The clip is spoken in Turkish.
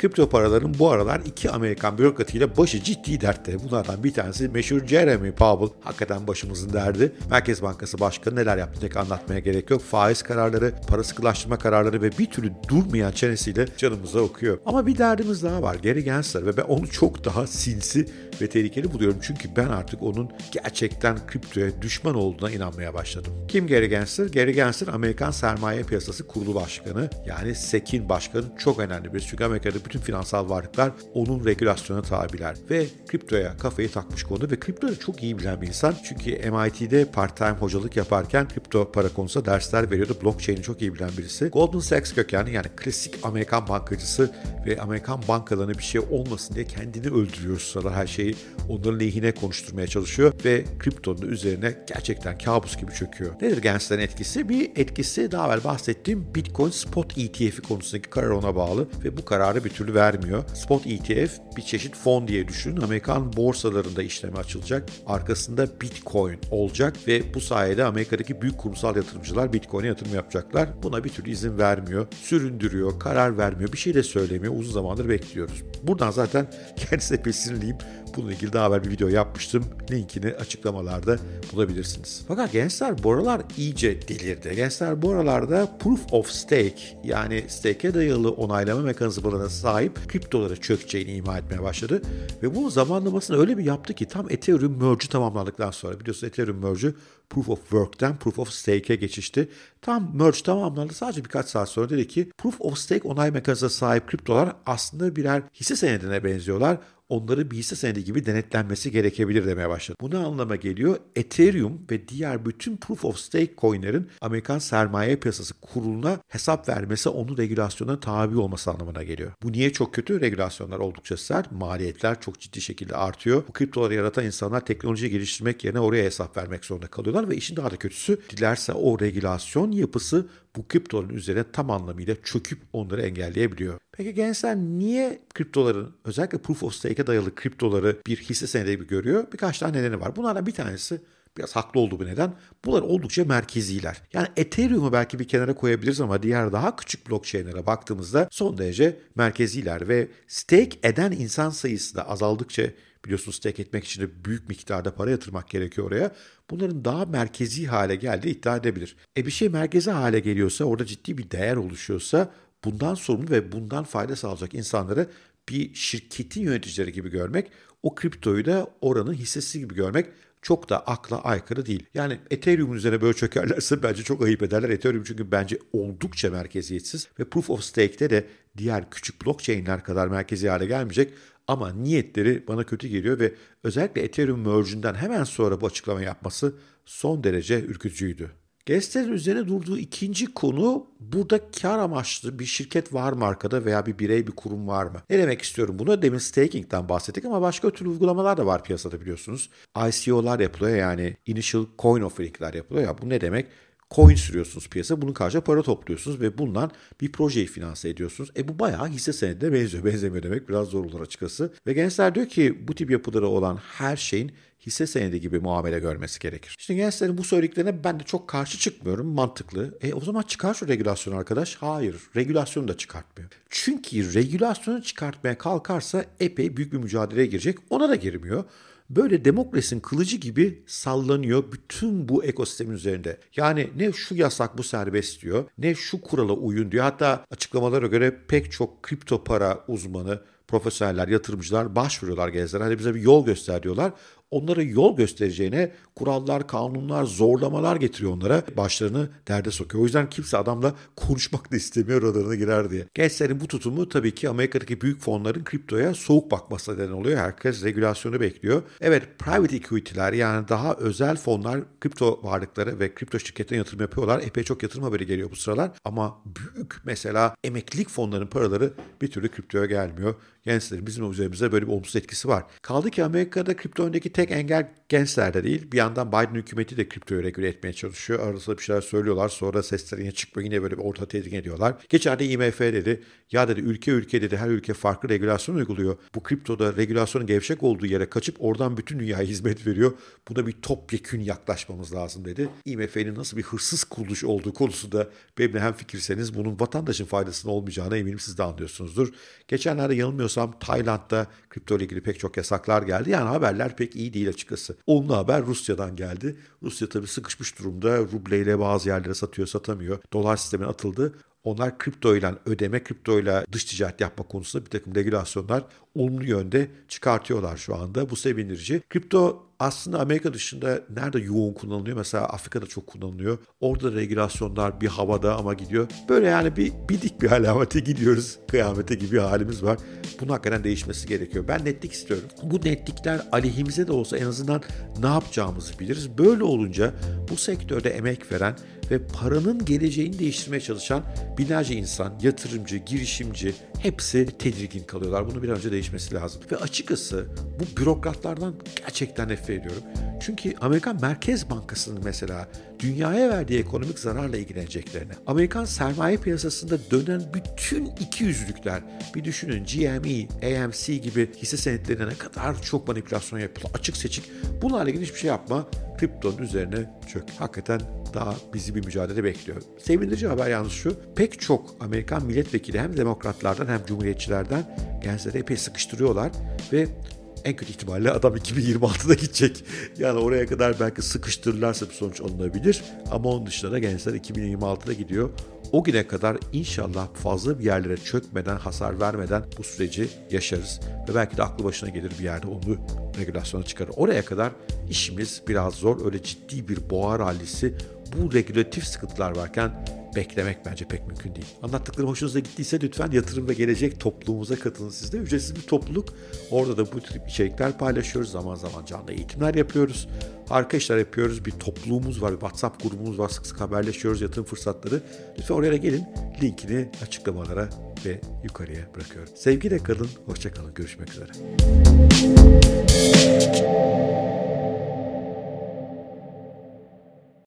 kripto paraların bu aralar iki Amerikan bürokratıyla başı ciddi dertte. Bunlardan bir tanesi meşhur Jeremy Powell. Hakikaten başımızın derdi. Merkez Bankası Başkanı neler yaptı tek anlatmaya gerek yok. Faiz kararları, para sıkılaştırma kararları ve bir türlü durmayan çenesiyle canımıza okuyor. Ama bir derdimiz daha var. Geri Gensler ve ben onu çok daha sinsi ve tehlikeli buluyorum. Çünkü ben artık onun gerçekten kriptoya düşman olduğuna inanmaya başladım. Kim Gary Gensler? Gary Gensler Amerikan Sermaye Piyasası Kurulu Başkanı. Yani SEC'in başkanı çok önemli bir. Çünkü Amerika'da bütün finansal varlıklar onun regülasyona tabiler. Ve kriptoya kafayı takmış konu ve kriptoyu çok iyi bilen bir insan. Çünkü MIT'de part-time hocalık yaparken kripto para konusunda dersler veriyordu. Blockchain'i çok iyi bilen birisi. Goldman Sachs kökenli yani klasik Amerikan bankacısı ve Amerikan bankalarına bir şey olmasın diye kendini öldürüyor sıralar her şeyi onların lehine konuşturmaya çalışıyor ve kriptonun üzerine gerçekten kabus gibi çöküyor. Nedir Gensler'in etkisi? Bir etkisi daha evvel bahsettiğim Bitcoin Spot ETF'i konusundaki karar ona bağlı ve bu kararı bir türlü vermiyor. Spot ETF bir çeşit fon diye düşünün. Amerikan borsalarında işleme açılacak. Arkasında Bitcoin olacak ve bu sayede Amerika'daki büyük kurumsal yatırımcılar Bitcoin'e yatırım yapacaklar. Buna bir türlü izin vermiyor. Süründürüyor, karar vermiyor, bir şey de söylemiyor. Uzun zamandır bekliyoruz. Buradan zaten kendisine epey sinirliyim. Bununla ilgili daha evvel bir video yapmıştım. Linkini açıklamalarda bulabilirsiniz. Fakat gençler bu aralar iyice delirdi. Gençler bu aralarda proof of stake yani stake'e dayalı onaylama mekanizmalarına sahip kriptolara çökeceğini ima etmeye başladı. Ve bunun zamanlamasını öyle bir yaptı ki tam Ethereum merge'ü tamamlandıktan sonra biliyorsunuz Ethereum merge'ü Proof of Work'ten Proof of Stake'e geçişti. Tam merge tamamlandı. Sadece birkaç saat sonra dedi ki Proof of Stake onay mekanizmasına sahip kriptolar aslında birer hisse senedine benziyorlar onları bir hisse senedi gibi denetlenmesi gerekebilir demeye başladı. Bu ne anlama geliyor? Ethereum ve diğer bütün Proof of Stake coinlerin Amerikan Sermaye Piyasası Kurulu'na hesap vermesi onun regülasyona tabi olması anlamına geliyor. Bu niye çok kötü? Regülasyonlar oldukça sert, maliyetler çok ciddi şekilde artıyor. Bu kriptoları yaratan insanlar teknoloji geliştirmek yerine oraya hesap vermek zorunda kalıyorlar ve işin daha da kötüsü dilerse o regülasyon yapısı bu kriptoların üzerine tam anlamıyla çöküp onları engelleyebiliyor. Peki gençler niye kriptoların özellikle proof of stake'e dayalı kriptoları bir hisse senedi gibi görüyor? Birkaç tane nedeni var. Bunlardan bir tanesi biraz haklı olduğu bir neden. Bunlar oldukça merkeziler. Yani Ethereum'u belki bir kenara koyabiliriz ama diğer daha küçük blockchain'lere baktığımızda son derece merkeziler ve stake eden insan sayısı da azaldıkça biliyorsunuz stake etmek için de büyük miktarda para yatırmak gerekiyor oraya. Bunların daha merkezi hale geldiği iddia edebilir. E bir şey merkezi hale geliyorsa, orada ciddi bir değer oluşuyorsa bundan sorumlu ve bundan fayda sağlayacak insanları bir şirketin yöneticileri gibi görmek, o kriptoyu da oranın hissesi gibi görmek çok da akla aykırı değil. Yani Ethereum'un üzerine böyle çökerlerse bence çok ayıp ederler. Ethereum çünkü bence oldukça merkeziyetsiz ve Proof of Stake'te de diğer küçük blockchain'ler kadar merkezi hale gelmeyecek. Ama niyetleri bana kötü geliyor ve özellikle Ethereum merge'ünden hemen sonra bu açıklama yapması son derece ürkütücüydü. Gestlerin üzerine durduğu ikinci konu burada kar amaçlı bir şirket var mı arkada veya bir birey bir kurum var mı? Ne demek istiyorum buna? Demin staking'den bahsettik ama başka türlü uygulamalar da var piyasada biliyorsunuz. ICO'lar yapılıyor yani Initial Coin Offering'ler yapılıyor ya bu ne demek? Coin sürüyorsunuz piyasa. Bunun karşılığında para topluyorsunuz ve bundan bir projeyi finanse ediyorsunuz. E bu bayağı hisse senedine benziyor. Benzemiyor demek biraz zor olur açıkçası. Ve gençler diyor ki bu tip yapıları olan her şeyin hisse senedi gibi muamele görmesi gerekir. Şimdi gençlerin bu söylediklerine ben de çok karşı çıkmıyorum. Mantıklı. E o zaman çıkar şu regülasyonu arkadaş. Hayır. Regülasyonu da çıkartmıyor. Çünkü regülasyonu çıkartmaya kalkarsa epey büyük bir mücadeleye girecek. Ona da girmiyor böyle demokrasinin kılıcı gibi sallanıyor bütün bu ekosistemin üzerinde. Yani ne şu yasak bu serbest diyor, ne şu kurala uyun diyor. Hatta açıklamalara göre pek çok kripto para uzmanı, profesyoneller, yatırımcılar başvuruyorlar gezilere. Hani bize bir yol göster diyorlar onlara yol göstereceğine kurallar, kanunlar, zorlamalar getiriyor onlara. Başlarını derde sokuyor. O yüzden kimse adamla konuşmak da istemiyor radarına girer diye. Gençlerin bu tutumu tabii ki Amerika'daki büyük fonların kriptoya soğuk bakması neden oluyor. Herkes regülasyonu bekliyor. Evet private equity'ler yani daha özel fonlar kripto varlıkları ve kripto şirketlerine yatırım yapıyorlar. Epey çok yatırım haberi geliyor bu sıralar. Ama büyük mesela emeklilik fonlarının paraları bir türlü kriptoya gelmiyor. Gençlerin bizim üzerimize böyle bir olumsuz etkisi var. Kaldı ki Amerika'da kripto öndeki tek engel gençlerde değil bir yandan Biden hükümeti de kriptoyu regüle etmeye çalışıyor. Arasında bir şeyler söylüyorlar sonra sesleri yine çıkmıyor yine böyle bir orta tedirgin ediyorlar. Geçen de IMF dedi ya dedi ülke ülke dedi her ülke farklı regülasyon uyguluyor. Bu kriptoda regülasyonun gevşek olduğu yere kaçıp oradan bütün dünyaya hizmet veriyor. Buna bir topyekün yaklaşmamız lazım dedi. IMF'nin nasıl bir hırsız kuruluş olduğu konusunda benimle hem fikirseniz bunun vatandaşın faydasına olmayacağına eminim siz de anlıyorsunuzdur. Geçenlerde yanılmıyorsam Tayland'da kripto ile ilgili pek çok yasaklar geldi. Yani haberler pek iyi değil açıkçası. Olumlu haber Rusya'dan geldi. Rusya tabii sıkışmış durumda. Rubleyle bazı yerlere satıyor satamıyor. Dolar sistemine atıldı. Onlar kripto ile ödeme, kripto ile dış ticaret yapma konusunda bir takım regülasyonlar olumlu yönde çıkartıyorlar şu anda. Bu sevindirici. Kripto aslında Amerika dışında nerede yoğun kullanılıyor? Mesela Afrika'da çok kullanılıyor. Orada da regülasyonlar bir havada ama gidiyor. Böyle yani bir bidik bir alamete gidiyoruz. Kıyamete gibi halimiz var. Bunun hakikaten değişmesi gerekiyor. Ben netlik istiyorum. Bu netlikler aleyhimize de olsa en azından ne yapacağımızı biliriz. Böyle olunca bu sektörde emek veren ve paranın geleceğini değiştirmeye çalışan binlerce insan, yatırımcı, girişimci hepsi tedirgin kalıyorlar. Bunu bir an önce değişmesi lazım. Ve açıkçası bu bürokratlardan gerçekten nefret ediyorum. Çünkü Amerikan Merkez Bankası'nın mesela dünyaya verdiği ekonomik zararla ilgileneceklerini, Amerikan sermaye piyasasında dönen bütün iki yüzlükler, bir düşünün GME, AMC gibi hisse senetlerine ne kadar çok manipülasyon yapılıyor, açık seçik. Bunlarla ilgili hiçbir şey yapma, kriptonun üzerine çök. Hakikaten daha bizi bir mücadele bekliyor. Sevindirici haber yalnız şu, pek çok Amerikan milletvekili hem demokratlardan hem cumhuriyetçilerden gençleri epey sıkıştırıyorlar ve en kötü ihtimalle adam 2026'da gidecek. Yani oraya kadar belki sıkıştırırlarsa bir sonuç alınabilir. Ama onun dışında da gençler 2026'da gidiyor. O güne kadar inşallah fazla bir yerlere çökmeden, hasar vermeden bu süreci yaşarız. Ve belki de aklı başına gelir bir yerde onu regülasyona çıkarır. Oraya kadar işimiz biraz zor. Öyle ciddi bir boğa rallisi bu regülatif sıkıntılar varken beklemek bence pek mümkün değil. Anlattıklarım hoşunuza gittiyse lütfen yatırım ve gelecek topluluğumuza katılın siz de. Ücretsiz bir topluluk. Orada da bu tip içerikler paylaşıyoruz. Zaman zaman canlı eğitimler yapıyoruz. Harika işler yapıyoruz. Bir topluluğumuz var, bir WhatsApp grubumuz var. Sık sık haberleşiyoruz yatırım fırsatları. Lütfen oraya gelin. Linkini açıklamalara ve yukarıya bırakıyorum. Sevgiyle kalın, hoşça kalın. Görüşmek üzere.